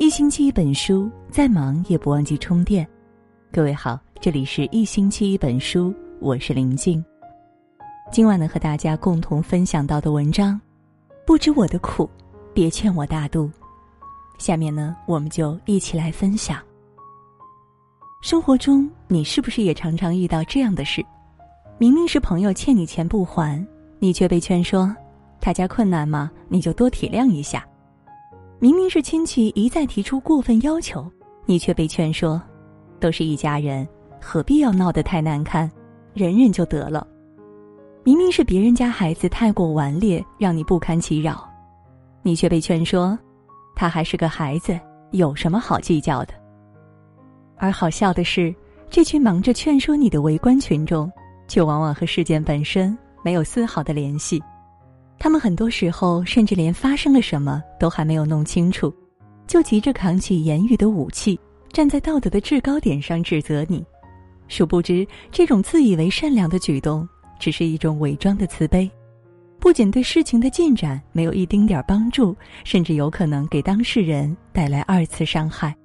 一星期一本书，再忙也不忘记充电。各位好，这里是一星期一本书，我是林静。今晚呢，和大家共同分享到的文章，不知我的苦，别劝我大度。下面呢，我们就一起来分享。生活中，你是不是也常常遇到这样的事？明明是朋友欠你钱不还，你却被劝说，他家困难嘛，你就多体谅一下。明明是亲戚一再提出过分要求，你却被劝说，都是一家人，何必要闹得太难看，忍忍就得了。明明是别人家孩子太过顽劣，让你不堪其扰，你却被劝说，他还是个孩子，有什么好计较的？而好笑的是，这群忙着劝说你的围观群众，却往往和事件本身没有丝毫的联系。他们很多时候甚至连发生了什么都还没有弄清楚，就急着扛起言语的武器，站在道德的制高点上指责你。殊不知，这种自以为善良的举动，只是一种伪装的慈悲，不仅对事情的进展没有一丁点儿帮助，甚至有可能给当事人带来二次伤害。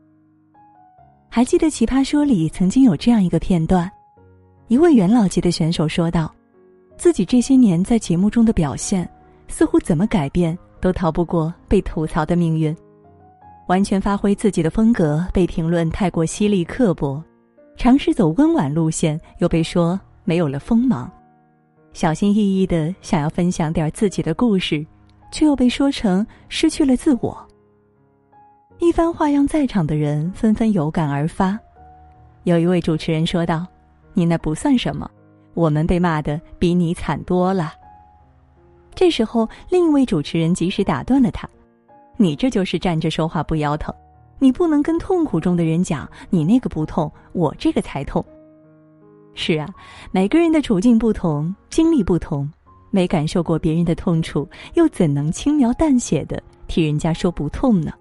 还记得《奇葩说》里曾经有这样一个片段，一位元老级的选手说道：“自己这些年在节目中的表现。”似乎怎么改变都逃不过被吐槽的命运，完全发挥自己的风格被评论太过犀利刻薄，尝试走温婉路线又被说没有了锋芒，小心翼翼的想要分享点自己的故事，却又被说成失去了自我。一番话让在场的人纷纷有感而发，有一位主持人说道：“你那不算什么，我们被骂的比你惨多了。”这时候，另一位主持人及时打断了他：“你这就是站着说话不腰疼，你不能跟痛苦中的人讲你那个不痛，我这个才痛。”是啊，每个人的处境不同，经历不同，没感受过别人的痛楚，又怎能轻描淡写的替人家说不痛呢？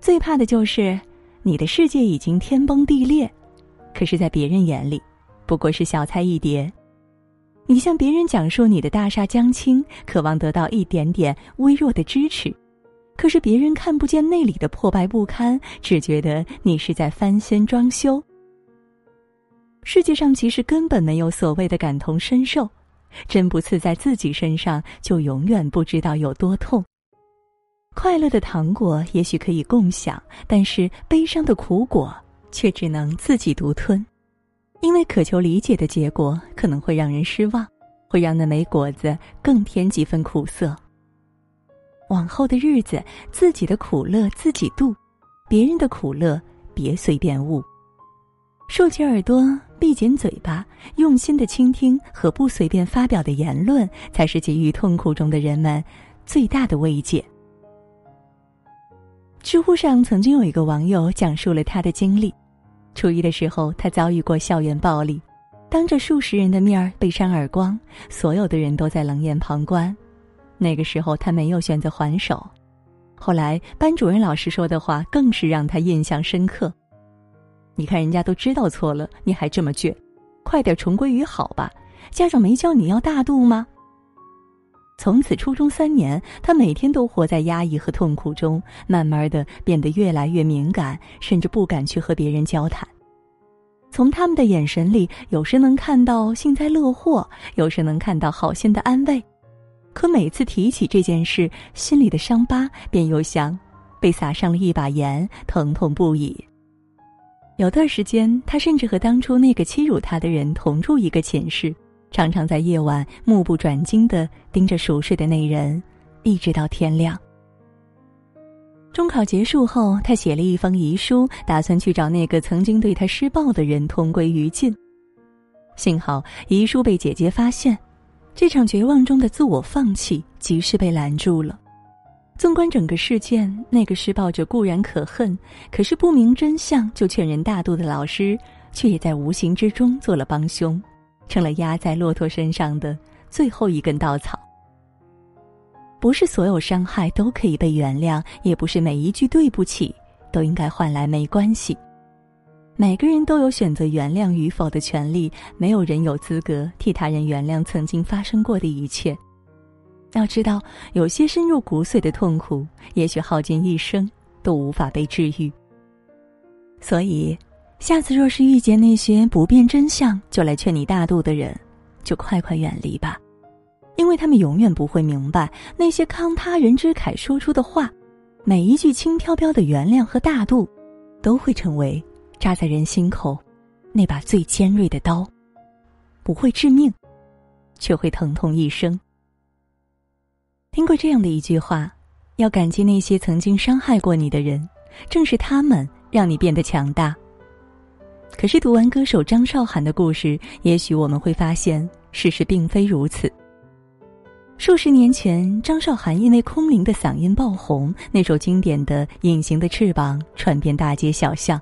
最怕的就是你的世界已经天崩地裂，可是，在别人眼里，不过是小菜一碟。你向别人讲述你的大厦将倾，渴望得到一点点微弱的支持，可是别人看不见内里的破败不堪，只觉得你是在翻新装修。世界上其实根本没有所谓的感同身受，真不刺在自己身上，就永远不知道有多痛。快乐的糖果也许可以共享，但是悲伤的苦果却只能自己独吞。因为渴求理解的结果可能会让人失望，会让那枚果子更添几分苦涩。往后的日子，自己的苦乐自己度，别人的苦乐别随便悟。竖起耳朵，闭紧嘴巴，用心的倾听和不随便发表的言论，才是给予痛苦中的人们最大的慰藉。知乎上曾经有一个网友讲述了他的经历。初一的时候，他遭遇过校园暴力，当着数十人的面儿被扇耳光，所有的人都在冷眼旁观。那个时候，他没有选择还手。后来，班主任老师说的话更是让他印象深刻。你看，人家都知道错了，你还这么倔，快点重归于好吧。家长没教你要大度吗？从此，初中三年，他每天都活在压抑和痛苦中，慢慢的变得越来越敏感，甚至不敢去和别人交谈。从他们的眼神里，有时能看到幸灾乐祸，有时能看到好心的安慰，可每次提起这件事，心里的伤疤便又像被撒上了一把盐，疼痛不已。有段时间，他甚至和当初那个欺辱他的人同住一个寝室。常常在夜晚目不转睛的盯着熟睡的那人，一直到天亮。中考结束后，他写了一封遗书，打算去找那个曾经对他施暴的人同归于尽。幸好遗书被姐姐发现，这场绝望中的自我放弃及时被拦住了。纵观整个事件，那个施暴者固然可恨，可是不明真相就劝人大度的老师，却也在无形之中做了帮凶。成了压在骆驼身上的最后一根稻草。不是所有伤害都可以被原谅，也不是每一句对不起都应该换来没关系。每个人都有选择原谅与否的权利，没有人有资格替他人原谅曾经发生过的一切。要知道，有些深入骨髓的痛苦，也许耗尽一生都无法被治愈。所以，下次若是遇见那些不辨真相就来劝你大度的人，就快快远离吧，因为他们永远不会明白那些慷他人之慨说出的话，每一句轻飘飘的原谅和大度，都会成为扎在人心口那把最尖锐的刀，不会致命，却会疼痛一生。听过这样的一句话：要感激那些曾经伤害过你的人，正是他们让你变得强大。可是读完歌手张韶涵的故事，也许我们会发现事实并非如此。数十年前，张韶涵因为空灵的嗓音爆红，那首经典的《隐形的翅膀》传遍大街小巷。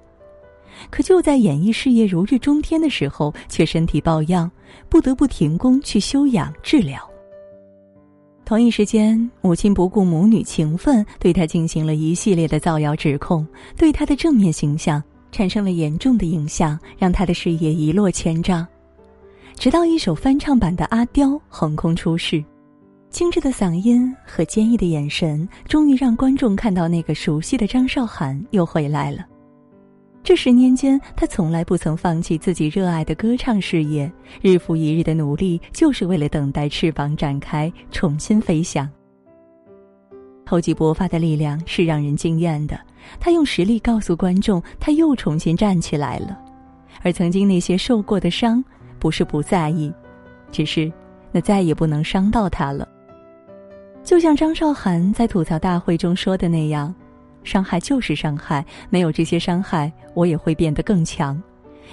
可就在演艺事业如日中天的时候，却身体抱恙，不得不停工去休养治疗。同一时间，母亲不顾母女情分，对他进行了一系列的造谣指控，对他的正面形象。产生了严重的影响，让他的事业一落千丈。直到一首翻唱版的《阿刁》横空出世，精致的嗓音和坚毅的眼神，终于让观众看到那个熟悉的张韶涵又回来了。这十年间，他从来不曾放弃自己热爱的歌唱事业，日复一日的努力，就是为了等待翅膀展开，重新飞翔。厚积薄发的力量是让人惊艳的。他用实力告诉观众，他又重新站起来了。而曾经那些受过的伤，不是不在意，只是那再也不能伤到他了。就像张韶涵在吐槽大会中说的那样：“伤害就是伤害，没有这些伤害，我也会变得更强。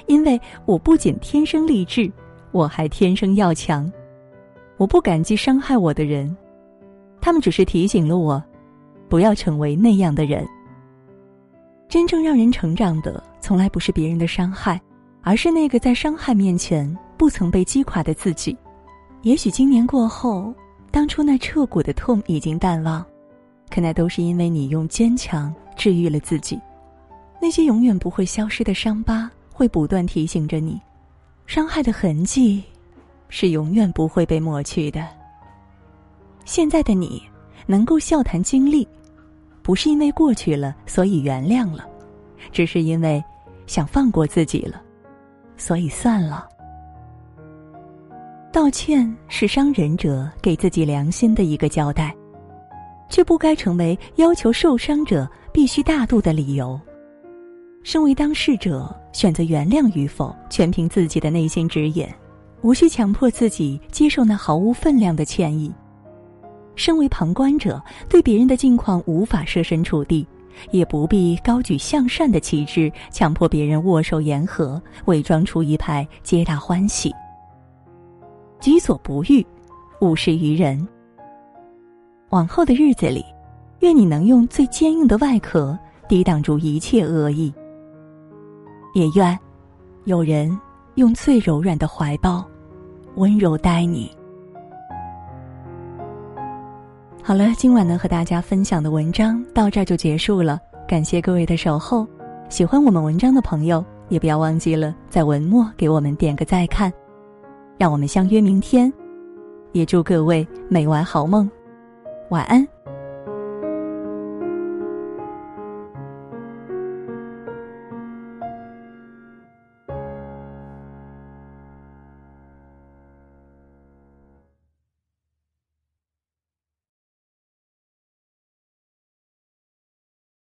因为我不仅天生丽质，我还天生要强。我不感激伤害我的人，他们只是提醒了我，不要成为那样的人。”真正让人成长的，从来不是别人的伤害，而是那个在伤害面前不曾被击垮的自己。也许今年过后，当初那彻骨的痛已经淡忘，可那都是因为你用坚强治愈了自己。那些永远不会消失的伤疤，会不断提醒着你，伤害的痕迹，是永远不会被抹去的。现在的你，能够笑谈经历。不是因为过去了，所以原谅了，只是因为想放过自己了，所以算了。道歉是伤人者给自己良心的一个交代，却不该成为要求受伤者必须大度的理由。身为当事者，选择原谅与否，全凭自己的内心指引，无需强迫自己接受那毫无分量的歉意。身为旁观者，对别人的境况无法设身处地，也不必高举向善的旗帜，强迫别人握手言和，伪装出一派皆大欢喜。己所不欲，勿施于人。往后的日子里，愿你能用最坚硬的外壳抵挡住一切恶意，也愿有人用最柔软的怀抱温柔待你。好了，今晚呢和大家分享的文章到这儿就结束了，感谢各位的守候。喜欢我们文章的朋友，也不要忘记了在文末给我们点个再看。让我们相约明天，也祝各位每晚好梦，晚安。